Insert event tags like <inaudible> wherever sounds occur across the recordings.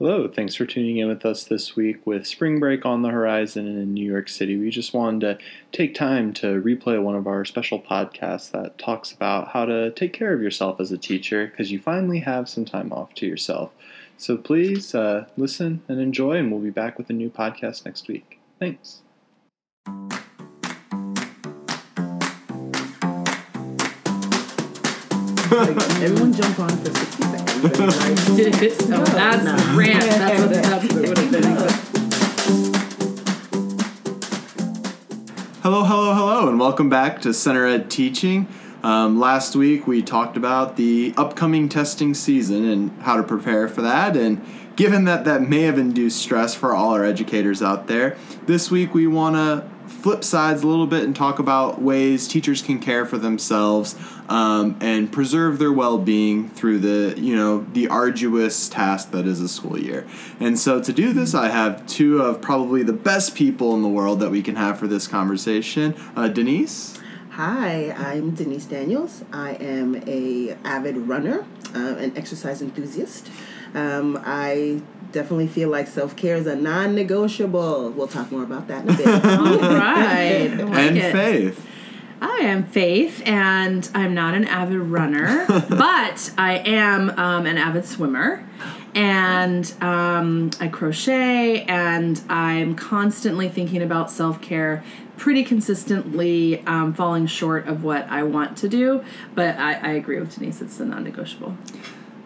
Hello, thanks for tuning in with us this week. With spring break on the horizon in New York City, we just wanted to take time to replay one of our special podcasts that talks about how to take care of yourself as a teacher because you finally have some time off to yourself. So please uh, listen and enjoy, and we'll be back with a new podcast next week. Thanks. Everyone jump on for 60 seconds. That's No. rant. That's what, that's what. Hello, hello, hello, and welcome back to Center Ed Teaching. Um, last week we talked about the upcoming testing season and how to prepare for that. And given that that may have induced stress for all our educators out there, this week we want to flip sides a little bit and talk about ways teachers can care for themselves um, and preserve their well-being through the you know the arduous task that is a school year. And so to do this, I have two of probably the best people in the world that we can have for this conversation. Uh, Denise. Hi, I'm Denise Daniels. I am a avid runner, uh, an exercise enthusiast. Um, I definitely feel like self care is a non-negotiable. We'll talk more about that in a bit. <laughs> All right. I like and it. Faith. I am Faith, and I'm not an avid runner, <laughs> but I am um, an avid swimmer. And um, I crochet, and I'm constantly thinking about self care, pretty consistently um, falling short of what I want to do. But I, I agree with Denise, it's a non negotiable.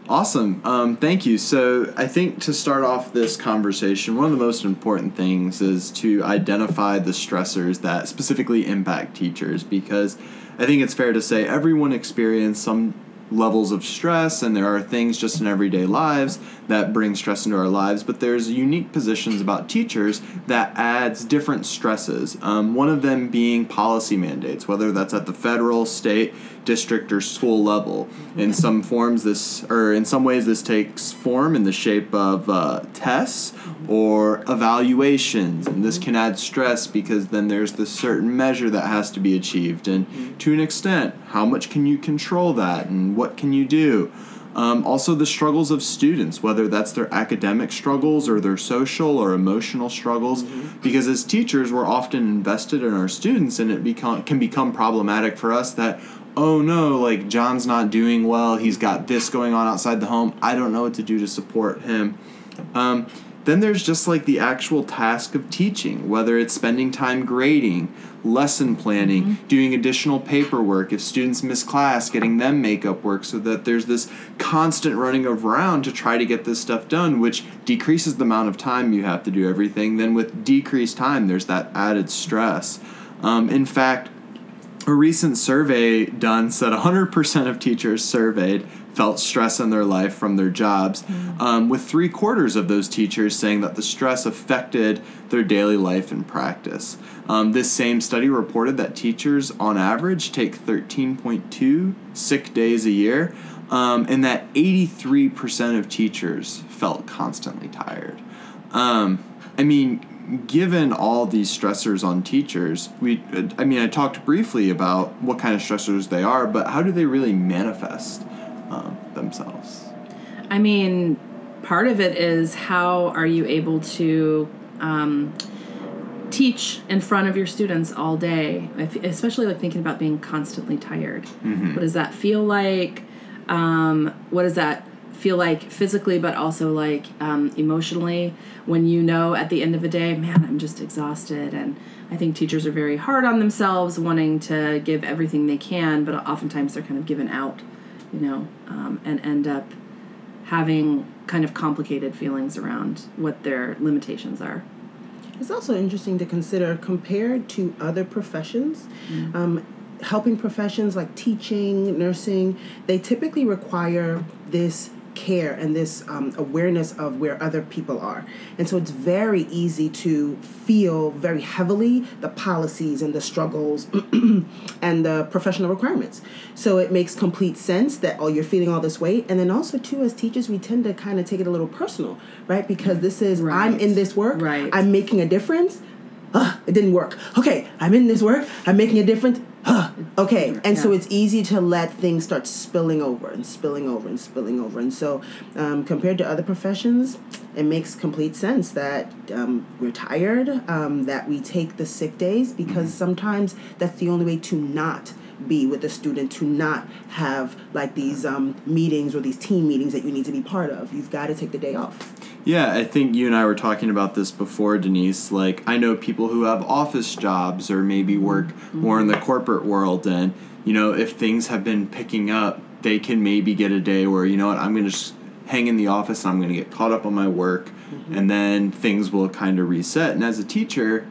Awesome. Um, thank you. So, I think to start off this conversation, one of the most important things is to identify the stressors that specifically impact teachers because I think it's fair to say everyone experiences some levels of stress and there are things just in everyday lives that bring stress into our lives but there's unique positions about teachers that adds different stresses um, one of them being policy mandates whether that's at the federal state district or school level. In some forms this or in some ways this takes form in the shape of uh, tests or evaluations and this can add stress because then there's this certain measure that has to be achieved. And to an extent how much can you control that? And what can you do? Um, also the struggles of students whether that's their academic struggles or their social or emotional struggles. Because as teachers we're often invested in our students and it become, can become problematic for us that oh no like john's not doing well he's got this going on outside the home i don't know what to do to support him. Um, then there's just like the actual task of teaching, whether it's spending time grading, lesson planning, doing additional paperwork, if students miss class, getting them makeup work so that there's this constant running around to try to get this stuff done, which decreases the amount of time you have to do everything. Then with decreased time, there's that added stress. Um, in fact, a recent survey done said 100% of teachers surveyed felt stress in their life from their jobs, um, with three quarters of those teachers saying that the stress affected their daily life and practice. Um, this same study reported that teachers, on average, take 13.2 sick days a year, um, and that 83% of teachers felt constantly tired. Um, I mean, given all these stressors on teachers, we I mean, I talked briefly about what kind of stressors they are, but how do they really manifest um, themselves? I mean, part of it is how are you able to um, teach in front of your students all day, if, especially like thinking about being constantly tired. What does that feel like? Um, what does that feel like physically, but also like um, emotionally when you know at the end of the day, man, I'm just exhausted. And I think teachers are very hard on themselves, wanting to give everything they can, but oftentimes they're kind of given out, you know, um, and end up having kind of complicated feelings around what their limitations are. It's also interesting to consider compared to other professions. Um, helping professions like teaching, nursing, they typically require this care and this um, awareness of where other people are. And so it's very easy to feel very heavily the policies and the struggles <clears throat> and the professional requirements. So it makes complete sense that oh you're feeling all this weight. And then also too as teachers we tend to kind of take it a little personal, right? Because this is I'm in this work, Right. I'm making a difference. It didn't work. Okay, I'm in this work. I'm making a difference. Okay, and so it's easy to let things start spilling over and spilling over and spilling over. And so, um, compared to other professions, it makes complete sense that um, we're tired, um, that we take the sick days because Mm-hmm. sometimes that's the only way to not be with the student, to not have like these um, meetings or these team meetings that you need to be part of. You've got to take the day off. Yeah, I think you and I were talking about this before, Denise. Like, I know people who have office jobs or maybe work more in the corporate world, and, you know, if things have been picking up, they can maybe get a day where, you know what, I'm going to just hang in the office and I'm going to get caught up on my work, and then things will kind of reset. And as a teacher,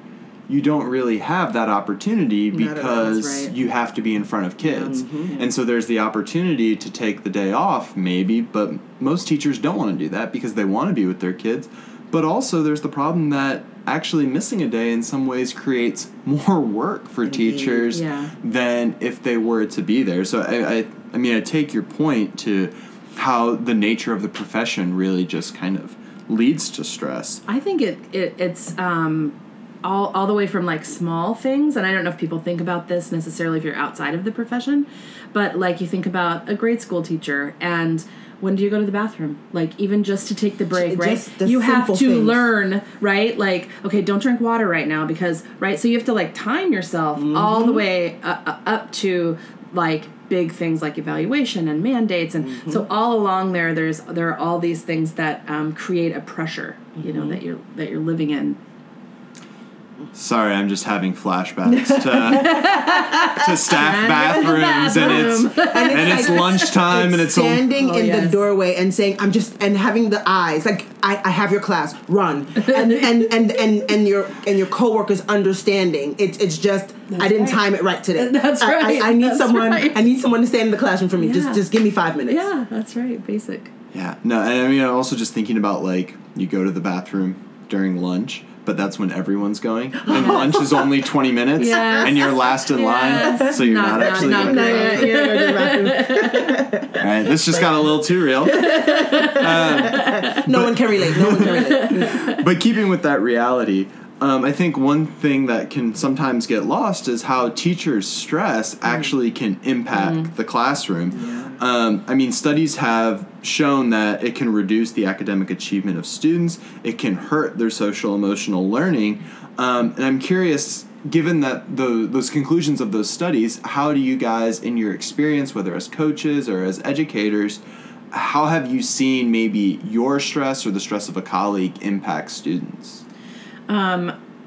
you don't really have that opportunity Not at all, because that's right. you have to be in front of kids. And so there's the opportunity to take the day off, maybe, but most teachers don't want to do that because they want to be with their kids. But also, there's the problem that actually missing a day in some ways creates <laughs> more work for Indeed. teachers Yeah. than if they were to be there. So, I, I, I mean, I take your point to how the nature of the profession really just kind of leads to stress. I think it, it it's um, all all the way from like small things, and I don't know if people think about this necessarily if you're outside of the profession, but like you think about a grade school teacher and. When do you go to the bathroom? Like even just to take the break, right? Just the you have to things. learn, right? Like okay, don't drink water right now because right. So you have to like time yourself all Mm-hmm. the way uh, uh, up to like big things like evaluation and mandates, and Mm-hmm. so all along there, there's there are all these things that um, create a pressure, you Mm-hmm. know, that you're that you're living in. Sorry, I'm just having flashbacks to, to <laughs> staff bathrooms, and it's <laughs> And and it's like- lunchtime, and it's a, standing Oh, in the doorway and saying, "I'm just," and having the eyes like, "I, I have your class, run," and and and and and your and your coworkers understanding. It's it's just I didn't right. time it right today. <laughs> That's I- right. I, I need That's someone. right. I need someone to stand in the classroom for me. Yeah. Just just give me five minutes. Yeah, that's right. Basic. yeah, no, and I mean, I'm also just thinking about like you go to the bathroom during lunch, but that's when everyone's going, <gasps> and lunch is only 20 minutes, Yes. and you're last in line, so you're Not- not, actually. not gonna go. yeah, yeah, go to. All right, this just got a little too real. <laughs> Uh, no one can relate. No one can relate. <laughs> but keeping with that reality, um, I think one thing that can sometimes get lost is how teachers' stress actually can impact the classroom. Um, I mean, studies have shown that it can reduce the academic achievement of students, it can hurt their social emotional learning. Um, and I'm curious, given that the, those conclusions of those studies, how do you guys, in your experience, whether as coaches or as educators, how have you seen maybe your stress or the stress of a colleague impact students?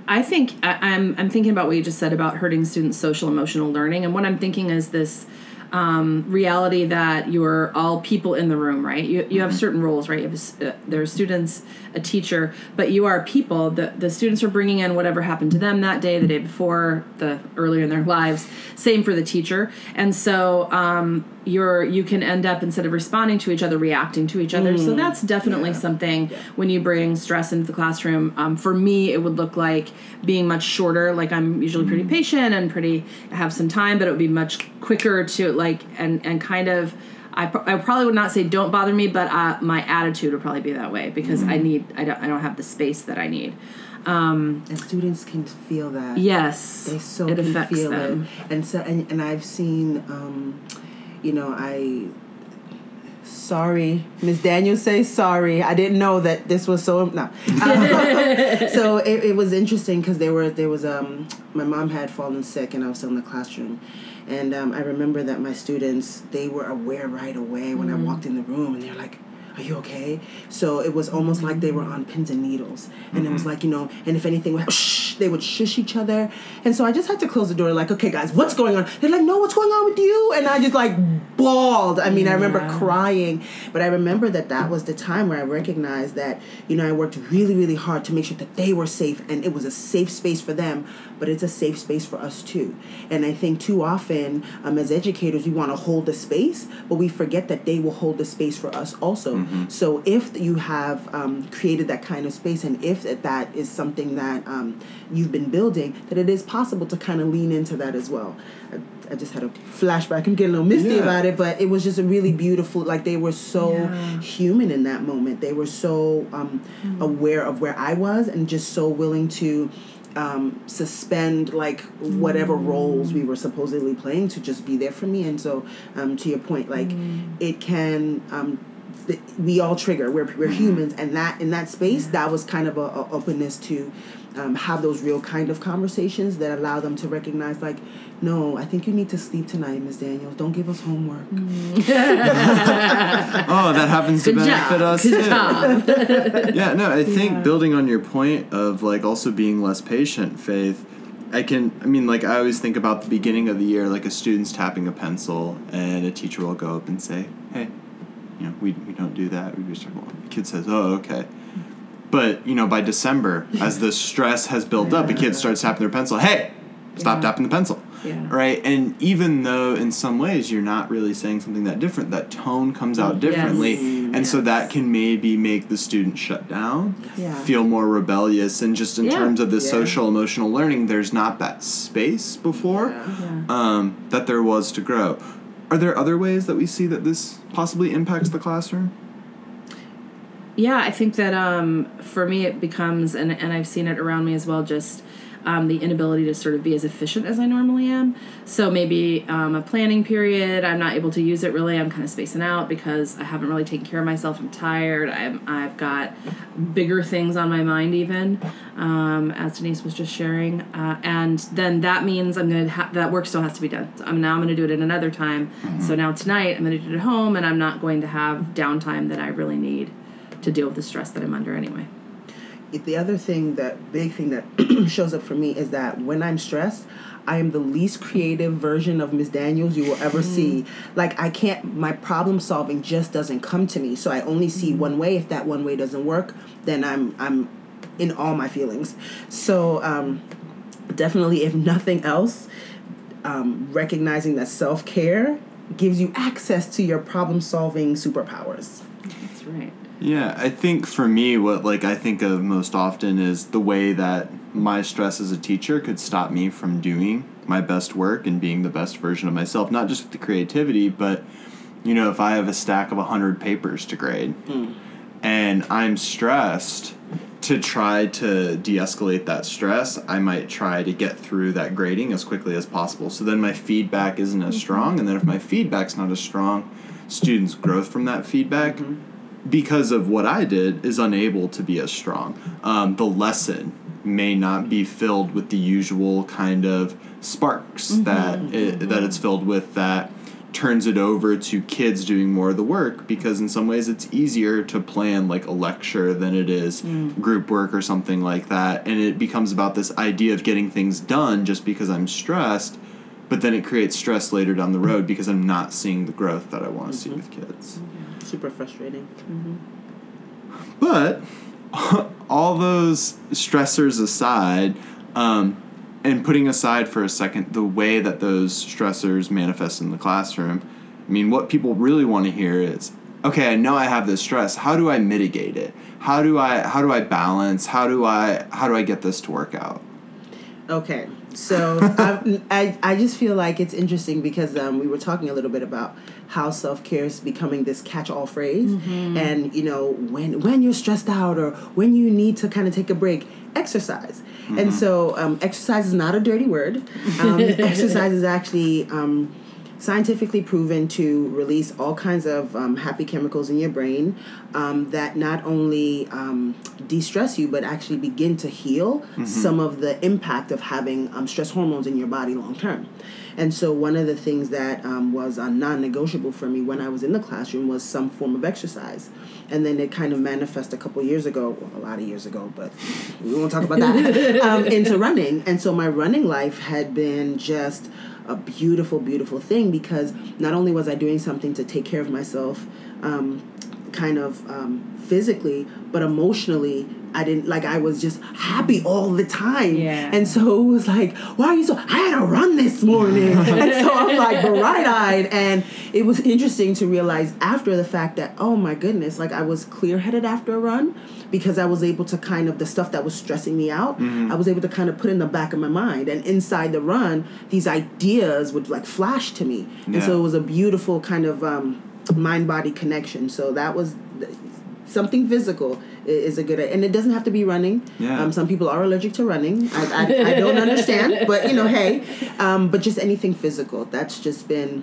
I think I, I'm I'm thinking about what you just said about hurting students' social emotional learning, and what I'm thinking is this um, reality that you're all people in the room, right? You, you have certain roles, right? You have a uh, there are students, a teacher, but you are people. The the students are bringing in whatever happened to them that day, the day before, the earlier in their lives. Same for the teacher, and so um, you're you can end up instead of responding to each other, reacting to each other. So that's definitely something when you bring stress into the classroom. Um, for me, it would look like being much shorter. Like I'm usually pretty patient and pretty have some time, but it would be much quicker to like and and kind of. I, pro- I probably would not say don't bother me, but uh, my attitude would probably be that way because I need I don't I don't have the space that I need. um, And students can feel that. Yes, They so it can feel them. it, and so and, and I've seen, um, you know, I. Sorry, Miss Daniel says sorry. I didn't know that this was so no. <laughs> Um, so it, it was interesting because there were there was um my mom had fallen sick and I was still in the classroom, and um, I remember that my students they were aware right away when I walked in the room and they're like, "Are you okay?" So it was almost like they were on pins and needles, and it was like you know, and if anything, would <laughs> shh, they would shush each other, and so I just had to close the door, like, "Okay, guys, what's going on?" They're like, "No, what's going on with you?" And I just like bawled. I mean, I remember crying, but I remember that that was the time where I recognized that you know I worked really, really hard to make sure that they were safe, and it was a safe space for them, but it's a safe space for us too. And I think too often, um, as educators, we want to hold the space, but we forget that they will hold the space for us also. So if you have um, created that kind of space, and if that- that is something that um, you've been building, that it is possible to kind of lean into that as well. I, I just had a flashback. I'm getting a little misty Yeah. about it, but it was just a really beautiful. Like they were so Yeah. human in that moment. They were so um, aware of where I was, and just so willing to um, suspend like whatever roles we were supposedly playing to just be there for me. And so, um, to your point, like it can um, th- we all trigger. We're we're humans, and that in that space, that was kind of a, a openness to um, have those real kind of conversations that allow them to recognize, like, no, I think you need to sleep tonight, Ms. Daniels. Don't give us homework. <laughs> Oh, that happens to Good benefit job. us Good too. job. <laughs> Yeah, no, I think Yeah. building on your point of like also being less patient, Faith, I can, I mean, like I always think about the beginning of the year, like a student's tapping a pencil and a teacher will go up and say, hey, you know, we, we don't do that. We just, well, the kid says, oh, okay. But, you know, by December, as the stress has built up, a kid starts tapping their pencil, hey, stop Yeah. tapping the pencil. Yeah. Right? And even though in some ways you're not really saying something that different, that tone comes out differently. And so that can maybe make the student shut down, Yeah. feel more rebellious, and just in Yeah. terms of the Yeah. social emotional learning, there's not that space before Yeah. um, that there was to grow. Are there other ways that we see that this possibly impacts the classroom? Yeah, I think that um, for me it becomes, and, and I've seen it around me as well, just um, the inability to sort of be as efficient as I normally am. So maybe um, a planning period, I'm not able to use it really. I'm kind of spacing out because I haven't really taken care of myself. I'm tired. I'm, I've got bigger things on my mind, even um, as Denise was just sharing. Uh, and then that means I'm going to have that work still has to be done. So I'm now I'm going to do it at another time. So now tonight I'm going to do it at home, and I'm not going to have downtime that I really need to deal with the stress that I'm under anyway. the other thing that big thing that <clears throat> shows up for me is that when I'm stressed, I am the least creative version of Miss Daniels you will ever see. Like I can't my problem solving just doesn't come to me. So I only see one way. If that one way doesn't work, then I'm I'm in all my feelings. So um definitely if nothing else, um, recognizing that self care gives you access to your problem solving superpowers. That's right. Yeah, I think for me, what like I think of most often is the way that my stress as a teacher could stop me from doing my best work and being the best version of myself. Not just with the creativity, but you know, if I have a stack of hundred papers to grade, hmm. and I'm stressed, to try to de-escalate that stress, I might try to get through that grading as quickly as possible. So then my feedback isn't as mm-hmm. strong, and then if my feedback's not as strong, students' growth from that feedback mm-hmm. Because of what I did, is unable to be as strong. Um, the lesson may not be filled with the usual kind of sparks mm-hmm. that it, that mm-hmm. it's filled with that turns it over to kids doing more of the work because in some ways it's easier to plan like a lecture than it is mm. group work or something like that. And it becomes about this idea of getting things done just because I'm stressed but then it creates stress later down the road because I'm not seeing the growth that I want to see mm-hmm. with kids. Super frustrating. But <laughs> all those stressors aside, um, and putting aside for a second the way that those stressors manifest in the classroom, I mean, what people really want to hear is, okay, I know I have this stress. How do I mitigate it? How do I how do I balance? How do I how do I get this to work out? Okay, so <laughs> I, I I just feel like it's interesting because um, we were talking a little bit about how self care is becoming this catch all phrase, and you know when when you're stressed out or when you need to kind of take a break, exercise. And so um, exercise is not a dirty word. Um, <laughs> exercise is actually. Um, scientifically proven to release all kinds of um, happy chemicals in your brain um, that not only um, de-stress you but actually begin to heal some of the impact of having um, stress hormones in your body long term and so one of the things that um, was a non-negotiable for me when i was in the classroom was some form of exercise. And then it kind of manifested a couple years ago well, a lot of years ago but we won't talk about that <laughs> um, into running. And so my running life had been just a beautiful, beautiful thing because not only was I doing something to take care of myself, um, kind of um, physically, but emotionally, I didn't like I was just happy all the time. Yeah. And so it was like, why are you so? I had to run this morning, <laughs> and so I'm like bright eyed, and it was interesting to realize after the fact that oh my goodness, like I was clear headed after a run because I was able to kind of the stuff that was stressing me out, I was able to kind of put in the back of my mind, and inside the run, these ideas would like flash to me, and so it was a beautiful kind of um, mind body connection. So that was something physical i- is a good and it doesn't have to be running Yeah. um, some people are allergic to running i, I, I don't understand <laughs> but you know hey um, but just anything physical that's just been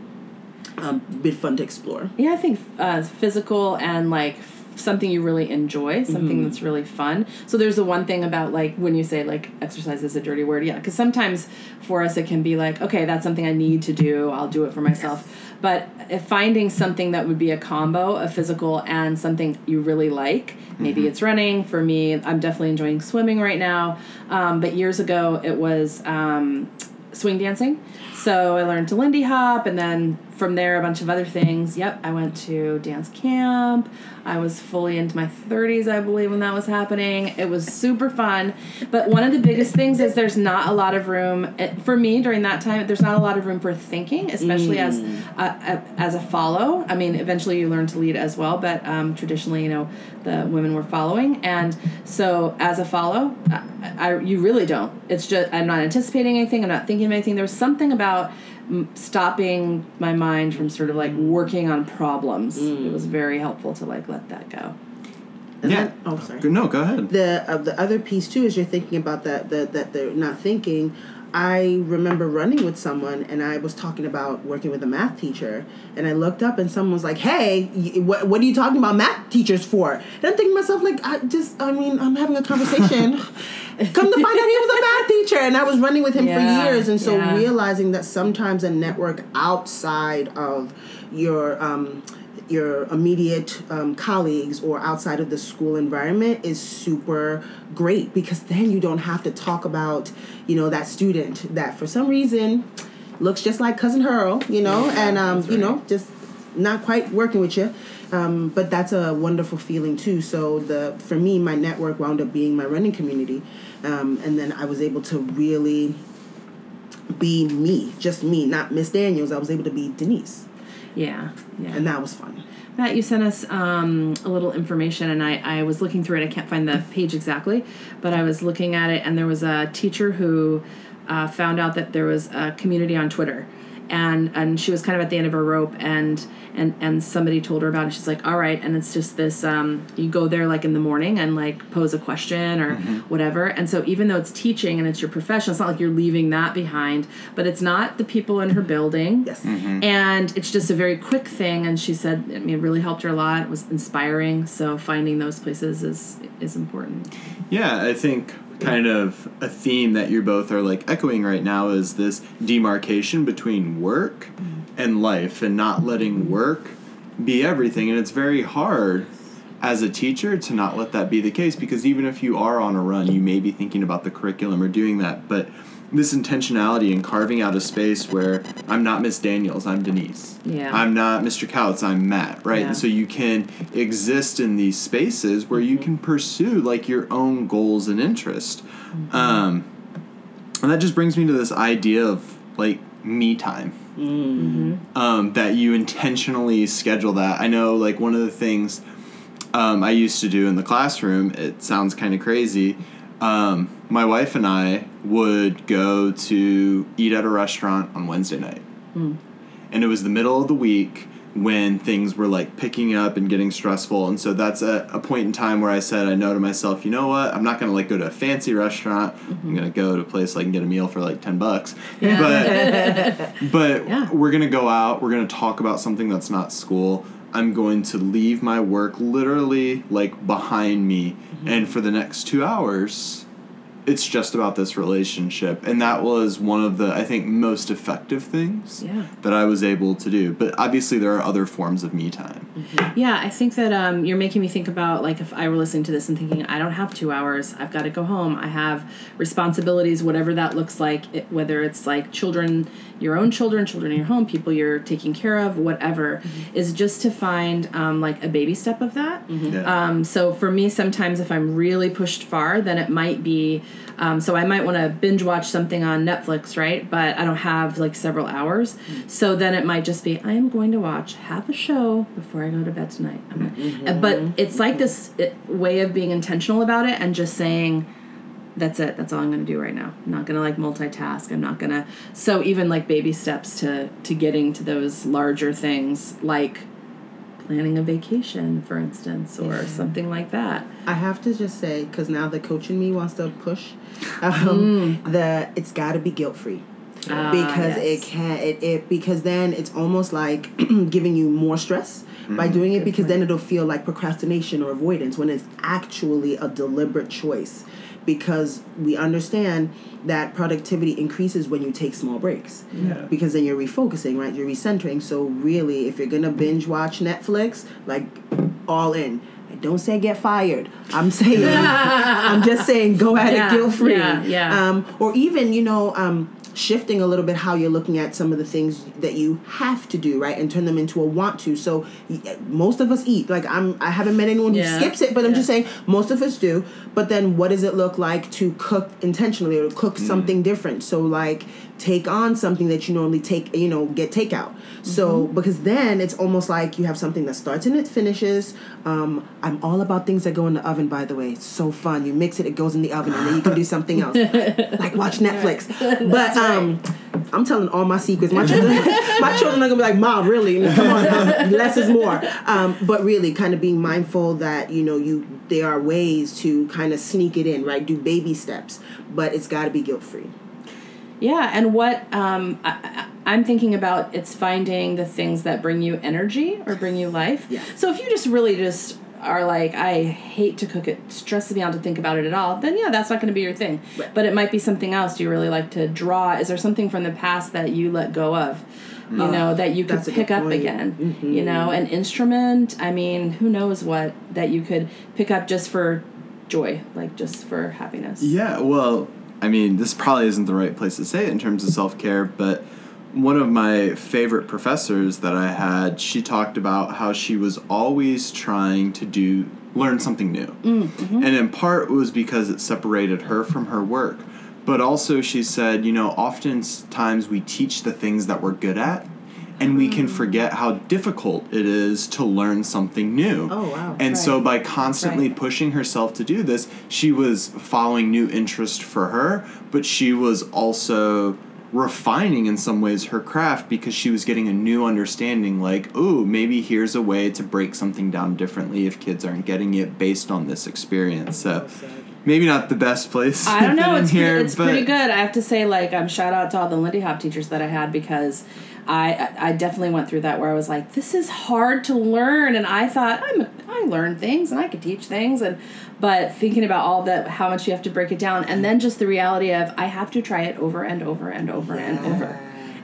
um, been fun to explore. Yeah, I think uh, physical and like f- something you really enjoy, something that's really fun. So there's the one thing about like when you say like exercise is a dirty word, yeah, because sometimes for us it can be like, okay, that's something I need to do. I'll do it for myself. But if finding something that would be a combo of physical and something you really like, maybe it's running. For me, I'm definitely enjoying swimming right now. Um, but years ago, it was um, swing dancing. So I learned to Lindy Hop, and then from there, a bunch of other things. Yep, I went to dance camp. I was fully into my 30s, I believe, when that was happening. It was super fun. But one of the biggest things is there's not a lot of room eh, for me during that time. There's not a lot of room for thinking, especially as a, a, as a follow. I mean, eventually you learn to lead as well, but um, traditionally, you know, the women were following, and so as a follow, I, I you really don't. It's just I'm not anticipating anything. I'm not thinking of anything. There's something about m- stopping my mind from sort of like working on problems. It was very helpful to like let that go. And Yeah. then- oh, sorry. No, go ahead. the uh, the other piece too is you're thinking about that that that they're not thinking. I remember running with someone and I was talking about working with a math teacher and I looked up and someone was like, "Hey, what what are you talking about math teachers for?" And I'm thinking to myself like, I just I mean I'm having a conversation. <laughs> Come to find out he was a math teacher and I was running with him Yeah, for years and so yeah. realizing that sometimes a network outside of your um, your immediate um, colleagues or outside of the school environment is super great because then you don't have to talk about you know that student that for some reason looks just like cousin Hurl, you know, and um, you know just not quite working with you. Um, but that's a wonderful feeling too. So the for me, my network wound up being my running community, um, and then I was able to really be me, just me, not Miss Daniels. I was able to be Denise, Yeah, yeah. and that was fun. Matt, you sent us um, a little information, and I, I was looking through it. I can't find the page exactly, but I was looking at it, and there was a teacher who uh, found out that there was a community on Twitter, and and she was kind of at the end of her rope, and and and somebody told her about it. She's like, "All right," and it's just this. Um, you go there like in the morning and like pose a question or whatever, and so even though it's teaching and it's your profession, it's not like you're leaving that behind. But it's not the people in her building Yes. and it's just a very quick thing and she said i mean it really helped her a lot it was inspiring so finding those places is is important Yeah, I think kind of a theme that you both are like echoing right now is this demarcation between work mm-hmm. and life and not letting mm-hmm. work be everything. And it's very hard as a teacher to not let that be the case because even if you are on a run, you may be thinking about the curriculum or doing that. But this intentionality and carving out a space where I'm not Miss Daniels, I'm Denise. Yeah. I'm not Mr. Couts, I'm Matt, right? Yeah. And so you can exist in these spaces where you can pursue like your own goals and interest. Um, and that just brings me to this idea of like me time. Um, that you intentionally schedule that. I know like one of the things um, I used to do in the classroom, it sounds kind of crazy. Um, my wife and I would go to eat at a restaurant on Wednesday night. Hmm. And it was the middle of the week when things were like picking up and getting stressful. And so that's a, a point in time where I said, I know to myself, you know what? I'm not going to like go to a fancy restaurant. I'm mm-hmm. going to go to a place I can get a meal for like 10 bucks. But, <laughs> but Yeah. we're going to go out. We're going to talk about something that's not school. I'm going to leave my work literally like behind me. Mm-hmm. And for the next two hours, it's just about this relationship. And that was one of the, I think, most effective things Yeah. that I was able to do. But obviously, there are other forms of me time. yeah i think that um, you're making me think about like if i were listening to this and thinking i don't have two hours i've got to go home i have responsibilities whatever that looks like it, whether it's like children your own children children in your home people you're taking care of whatever is just to find um, like a baby step of that Yeah. Um, so for me, sometimes if I'm really pushed far, then it might be. Um, so I might want to binge watch something on Netflix, right? But I don't have like several hours. So then it might just be I am going to watch half a show before I go to bed tonight. Uh, But it's like this uh, way of being intentional about it and just saying. That's it. That's all I'm going to do right now. I'm not going to like multitask. I'm not going to. So even like baby steps to to getting to those larger things, like planning a vacation, for instance, or something like that. I have to just say, because now the coach in me wants to push, <laughs> um, the it's got to be guilt free. Ah, because yes. it can it, it because then it's almost like <clears throat> giving you more stress by Mm-hmm. doing it because then it'll feel like procrastination or avoidance when it's actually a deliberate choice because we understand that productivity increases when you take small breaks Yeah. because then you're refocusing right you're recentering so really if you're gonna binge watch netflix like all in I don't say get fired. I'm <laughs> saying <laughs> I'm just saying go at Yeah, it guilt free. yeah, yeah. Um, or even you know um, shifting a little bit how you're looking at some of the things that you have to do right and turn them into a want to. So most of us eat. Like I'm I haven't met anyone who skips it, but I'm just saying most of us do. But then what does it look like to cook intentionally or cook something different? So like take on something that you normally take you know get takeout. So Mm-hmm. because then it's almost like you have something that starts and it finishes. Um, I'm all about things that go in the oven. By the way, it's so fun. You mix it, it goes in the oven, and then you can do something else, <laughs> like watch Netflix. But <laughs> um, I'm telling all my secrets. My children, my <laughs> children are gonna be like, "Mom, really? Come on, less is more." Um, but really, kind of being mindful that you know you there are ways to kind of sneak it in, right? Do baby steps, but it's got to be guilt free. Yeah, and what um, I, I'm thinking about it's finding the things that bring you energy or bring you life. Yes. So if you just really just are like, I hate to cook it, stresses me out to think about it at all, then yeah, that's not going to be your thing. Right. But it might be something else. Do you really like to draw? Is there something from the past that you let go of? You hmm. know that you could pick up again. Mm-hmm. You know, an instrument. I mean, who knows what that you could pick up just for joy, like just for happiness. Yeah, well, I mean, this probably isn't the right place to say it in terms of self care, but one of my favorite professors that I had, she talked about how she was always trying to do learn something new. Mm, mm-hmm. And in part it was because it separated her from her work. But also she said, you know, oftentimes we teach the things that we're good at and we can mm. forget how difficult it is to learn something new. Oh, wow. And so by constantly Right. pushing herself to do this, she was following new interest for her, but she was also refining in some ways her craft because she was getting a new understanding like, ooh, maybe here's a way to break something down differently if kids aren't getting it based on this experience. So maybe not the best place. I don't know. It's here, pretty, it's pretty good. I have to say, like, um, shout out to all the Lindy Hop teachers that I had because I I definitely went through that where I was like, this is hard to learn, and I thought I'm I learn things and I could teach things, and but thinking about all that, how much you have to break it down, and then just the reality of I have to try it over and over and over and over,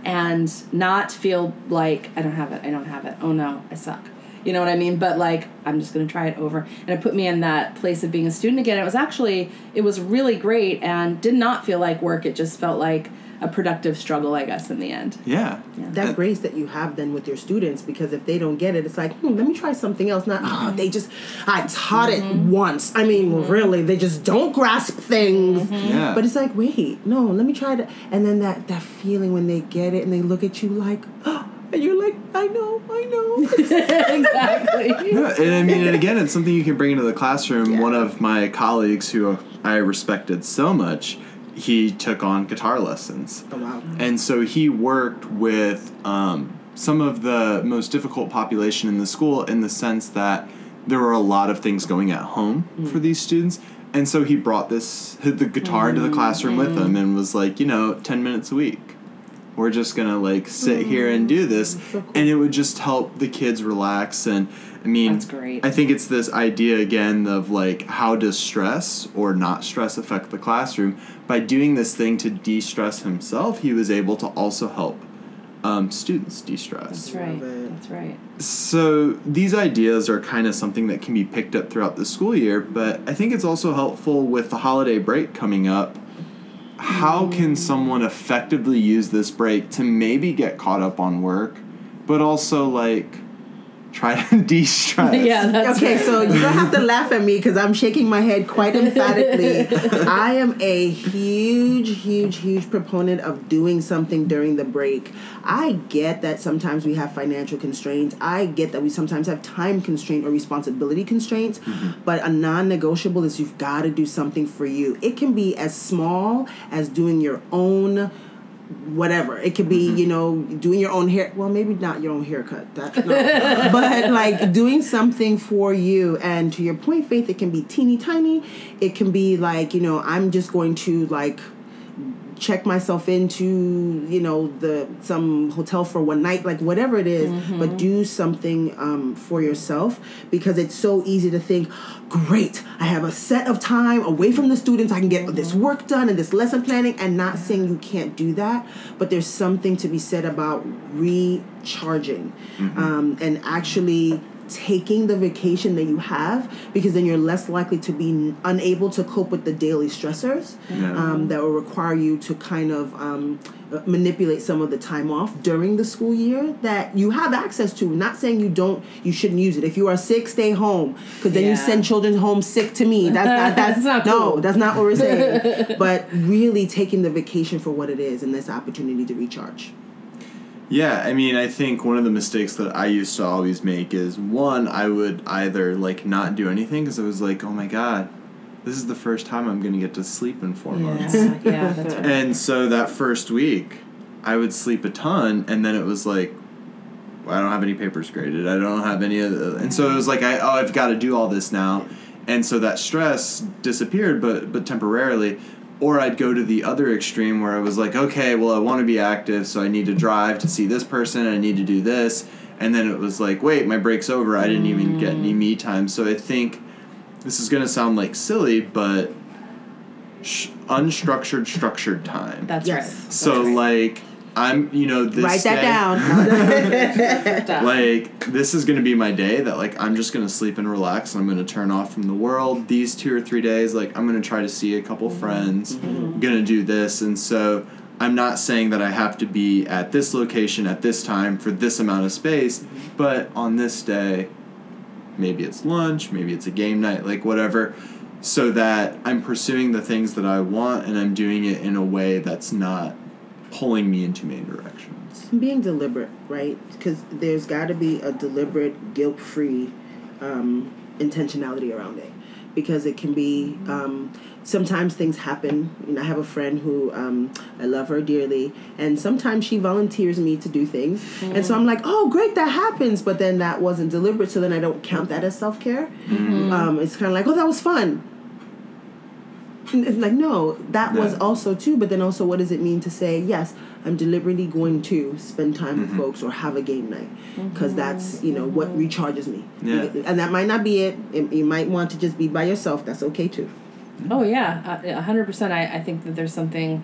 and not feel like I don't have it. I don't have it. Oh no, I suck. You know what I mean? But like, I'm just going to try it over. And it put me in that place of being a student again. It was actually, it was really great and did not feel like work. It just felt like a productive struggle, I guess, in the end. yeah. that grace that you have then with your students because if they don't get it it's like hmm, let me try something else not oh they just i taught it mm-hmm. once i mean mm-hmm. really they just don't grasp things mm-hmm. Yeah. but it's like wait no let me try to and then that that feeling when they get it and they look at you like oh, <gasps> and you're like i know i know <laughs> <laughs> exactly. Yeah, and I mean, and again, it's something you can bring into the classroom. One of my colleagues, who I respected so much, he took on guitar lessons, oh wow and so he worked with um, some of the most difficult population in the school in the sense that there were a lot of things going at home hmm. for these students. And so he brought this the guitar into the hmm. classroom with him and was like, you know, ten minutes a week. We're just gonna like sit hmm. here and do this, so cool. and it would just help the kids relax. And I mean, That's great. I think it's this idea again of like how does stress or not stress affect the classroom? By doing this thing to de-stress himself, he was able to also help um, students de-stress. That's right. That's right. So these ideas are kind of something that can be picked up throughout the school year, but I think it's also helpful with the holiday break coming up. How can someone effectively use this break to maybe get caught up on work, but also like try to <laughs> de-stress? yeah, that's okay, right. so you don't have to laugh at me because I'm shaking my head quite emphatically. <laughs> I am a huge, huge, huge proponent of doing something during the break. I get that sometimes we have financial constraints. I get that we sometimes have time constraint or responsibility constraints. Mm-hmm. But a non-negotiable is you've got to do something for you. It can be as small as doing your own whatever. It could be, mm-hmm. you know, doing your own hair. Well, maybe not your own haircut. That, no. <laughs> but like doing something for you. And to your point, Faith, it can be teeny tiny. It can be like, you know, I'm just going to like check myself into you know the some hotel for one night like whatever it is, but do something um, for yourself because it's so easy to think great i have a set of time away from the students i can get this work done and this lesson planning and not saying you can't do that but there's something to be said about recharging um, and actually taking the vacation that you have because then you're less likely to be unable to cope with the daily stressors um, that will require you to kind of um, uh, manipulate some of the time off during the school year that you have access to. Not saying you don't you shouldn't use it. If you are sick stay home because then you send children home sick to me. That's not <laughs> that's That's not no cool. that's not what we're saying. <laughs> But really taking the vacation for what it is and this opportunity to recharge Yeah, I mean, I think one of the mistakes that I used to always make is one, I would either like not do anything because I was like, oh my god, this is the first time I'm gonna get to sleep in four months. Yeah, <laughs> yeah, that's right. And so that first week, I would sleep a ton, and then it was like, I don't have any papers graded. I don't have any of the, and so it was like, I oh, I've got to do all this now, and so that stress disappeared, but but temporarily. Or I'd go to the other extreme where I was like, okay, well, I want to be active, so I need to drive to see this person. I need to do this, and then it was like, wait, my break's over. I didn't even get any mm. me time. So I think this is gonna sound like silly, but sh- unstructured, structured time. That's Yes. right. So like I'm you know this write that day- down <laughs> Like this is gonna be my day that like I'm just gonna sleep and relax and I'm gonna turn off from the world these two or three days. Like I'm gonna try to see a couple friends. I'm gonna do this and so I'm not saying that I have to be at this location at this time for this amount of space, but on this day, maybe it's lunch, maybe it's a game night, like whatever, so that I'm pursuing the things that I want and I'm doing it in a way that's not pulling me in too many directions. being deliberate, right? Because there's got to be a deliberate, guilt-free um, intentionality around it. Because it can be um, sometimes things happen. You know, I have a friend who um, I love her dearly, and sometimes she volunteers me to do things, and so I'm like, oh, great, that happens. But then that wasn't deliberate, so then I don't count that as self care. Um, it's kind of like, oh, that was fun. And it's like no that was also too but then also what does it mean to say yes i'm deliberately going to spend time with mm-hmm. folks or have a game night mm-hmm. because that's you know what mm-hmm. recharges me Yeah. and that might not be it. it you might want to just be by yourself that's okay too Oh yeah, uh, a a hundred percent. I I think that there's something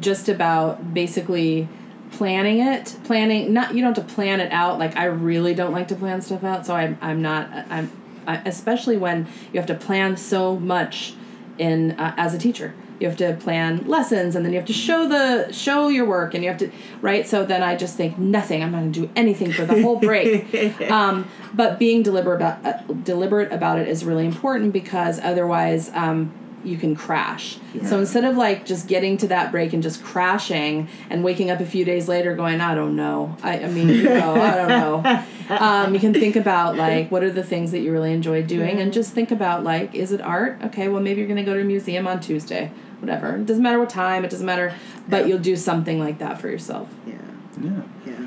just about basically planning it, planning. Not you don't have to plan it out. Like I really don't like to plan stuff out, so I'm I'm not I'm I, especially when you have to plan so much in uh, as a teacher. You have to plan lessons, and then you have to show the show your work, and you have to right. So then I just think nothing. I'm not going to do anything for the whole break. <laughs> um, but being deliberate about uh, deliberate about it is really important because otherwise. Um, you can crash. So instead of like just getting to that break and just crashing and waking up a few days later going, I don't know. I, I mean, you know, I don't know. <laughs> Um, you can think about like what are the things that you really enjoy doing and just think about like, is it art? Okay, well maybe you're gonna go to a museum on Tuesday. Whatever. It doesn't matter what time, it doesn't matter, but you'll do something like that for yourself. yeah Yeah. yeah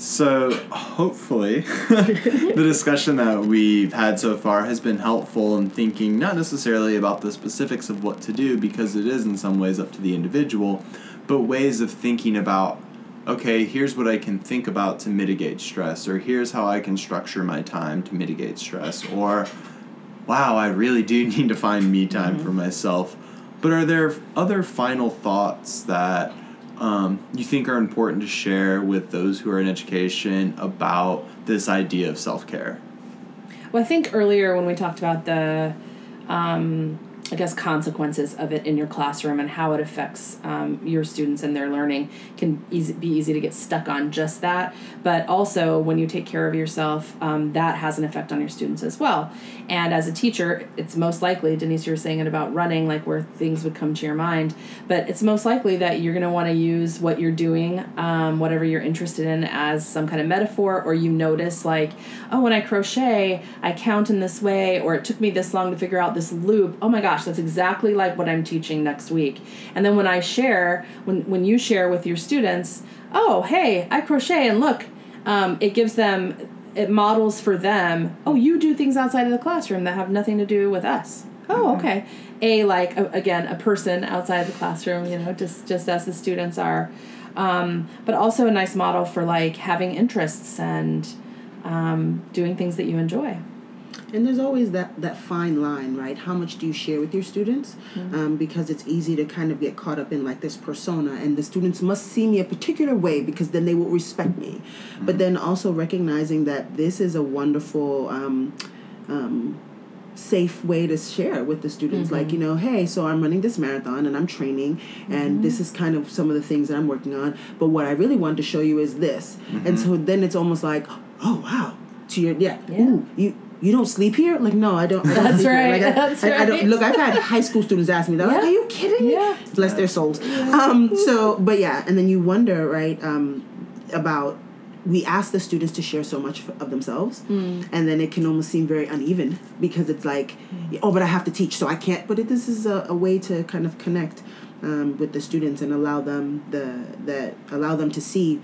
So hopefully, <laughs> the discussion that we've had so far has been helpful in thinking not necessarily about the specifics of what to do because it is in some ways up to the individual, but ways of thinking about okay, here's what I can think about to mitigate stress, or here's how I can structure my time to mitigate stress, or wow, I really do <laughs> need to find me time mm-hmm. for myself. But are there other final thoughts that um, you think are important to share with those who are in education about this idea of self care? Well, I think earlier when we talked about the, um, I guess, consequences of it in your classroom and how it affects um, your students and their learning can easy, be easy to get stuck on just that. But also, when you take care of yourself, um, that has an effect on your students as well. And as a teacher, it's most likely, Denise, you were saying it about running, like where things would come to your mind, but it's most likely that you're going to want to use what you're doing, um, whatever you're interested in, as some kind of metaphor, or you notice, like, oh, when I crochet, I count in this way, or it took me this long to figure out this loop. Oh my gosh, that's exactly like what I'm teaching next week. And then when I share, when, when you share with your students, oh, hey, I crochet, and look, um, it gives them, it models for them, oh, you do things outside of the classroom that have nothing to do with us. Oh, okay. A like a, again a person outside the classroom, you know, just just as the students are, um, but also a nice model for like having interests and um, doing things that you enjoy. And there's always that, that fine line, right? How much do you share with your students? Mm-hmm. Um, because it's easy to kind of get caught up in like this persona, and the students must see me a particular way because then they will respect me. But then also recognizing that this is a wonderful. Um, um, safe way to share with the students like you know hey so i'm running this marathon and i'm training and this is kind of some of the things that i'm working on but what i really want to show you is this and so then it's almost like oh wow to your yeah, Yeah. Ooh, you you don't sleep here like no i don't, I don't That's right, like, I, that's I, I don't right. look i've had high school students ask me they're like are you kidding me Yeah. bless their souls um so but yeah and then you wonder right um about we ask the students to share so much of themselves Mm. and then it can almost seem very uneven because it's like oh but i have to teach so i can't but it, this is a, a way to kind of connect um, with the students and allow them the that allow them to see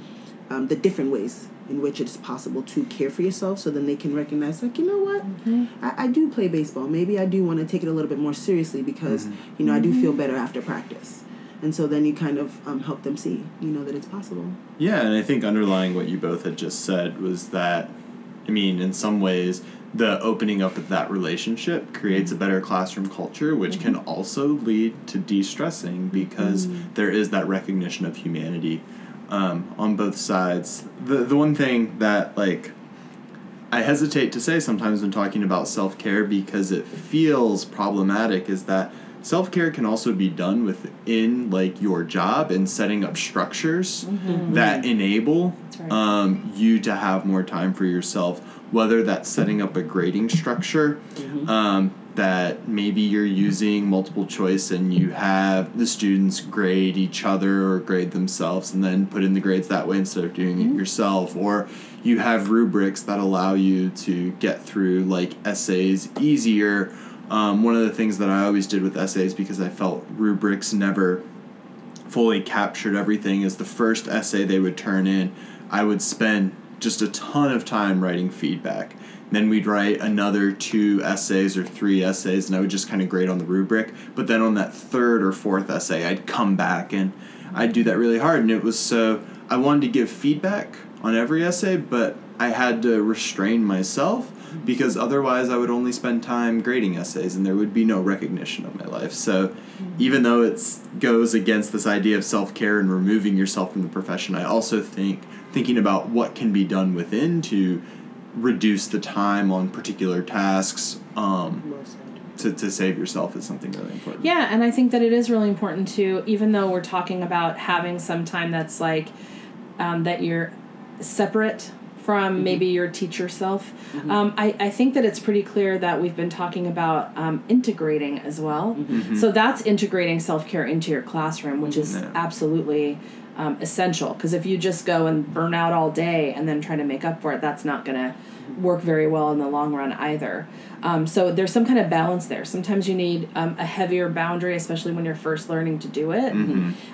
um, the different ways in which it's possible to care for yourself so then they can recognize like you know what? Mm-hmm. I, I do play baseball. Maybe i do want to take it a little bit more seriously because mm-hmm. you know i do feel mm-hmm. better after practice. And so then you kind of um, help them see you know that it's possible. Yeah, and I think underlying what you both had just said was that, I mean, in some ways, the opening up of that relationship creates a better classroom culture, which can also lead to de stressing because there is that recognition of humanity um, on both sides. The, the one thing that, like, I hesitate to say sometimes when talking about self care because it feels problematic is that self care can also be done within like your job and setting up structures that enable right. um, you to have more time for yourself. Whether that's setting up a grading structure, um, that maybe you're using multiple choice and you have the students grade each other or grade themselves and then put in the grades that way instead of doing it yourself, or you have rubrics that allow you to get through like essays easier. Um, one of the things that I always did with essays because I felt rubrics never fully captured everything is the first essay they would turn in, I would spend just a ton of time writing feedback. Then we'd write another two essays or three essays, and I would just kind of grade on the rubric. But then on that third or fourth essay, I'd come back and I'd do that really hard. And it was so I wanted to give feedback on every essay, but I had to restrain myself because otherwise I would only spend time grading essays and there would be no recognition of my life. So even though it goes against this idea of self-care and removing yourself from the profession, I also think thinking about what can be done within to reduce the time on particular tasks um, to, to save yourself is something really important. Yeah, and I think that it is really important to, even though we're talking about having some time that's like um, that you're separate from maybe your teacher self. Um, I, I think that it's pretty clear that we've been talking about um, integrating as well. So that's integrating self care into your classroom, which is Yeah. absolutely um, essential. Because if you just go and burn out all day and then try to make up for it, that's not going to work very well in the long run either. Um, so there's some kind of balance there. Sometimes you need um, a heavier boundary, especially when you're first learning to do it,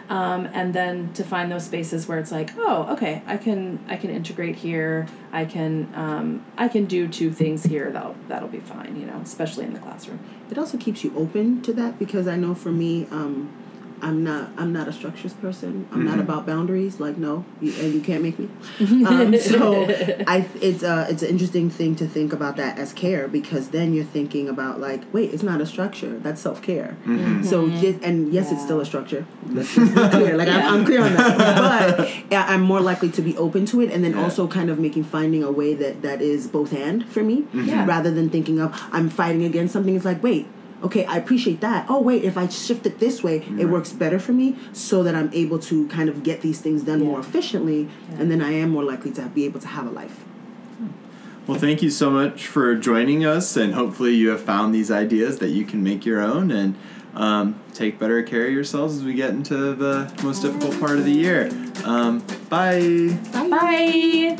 um, and then to find those spaces where it's like, oh, okay, I can I can integrate here. I can um, I can do two things here. That'll that'll be fine. You know, especially in the classroom. it also keeps you open to that because I know for me, um, I'm not I'm not a structures person. I'm not about boundaries. Like no, you, and you can't make me. <laughs> Um, so <laughs> I it's uh it's an interesting thing to think about that as care because then you're thinking about like wait it's not a structure that's self care. So just and yes it's still a structure. Let's be clear. Like I'm, I'm clear on that. <laughs> But I'm more likely to be open to it and then Yeah. also kind of making finding a way that that is both and for me Yeah. rather than thinking of I'm fighting against something. It's like wait okay, I appreciate that. Oh, wait, if I shift it this way, it works better for me so that I'm able to kind of get these things done more Yeah. efficiently, and then I am more likely to be able to have a life. Well, thank you so much for joining us, and hopefully, you have found these ideas that you can make your own and um, take better care of yourselves as we get into the most difficult part of the year. Um, bye. Bye.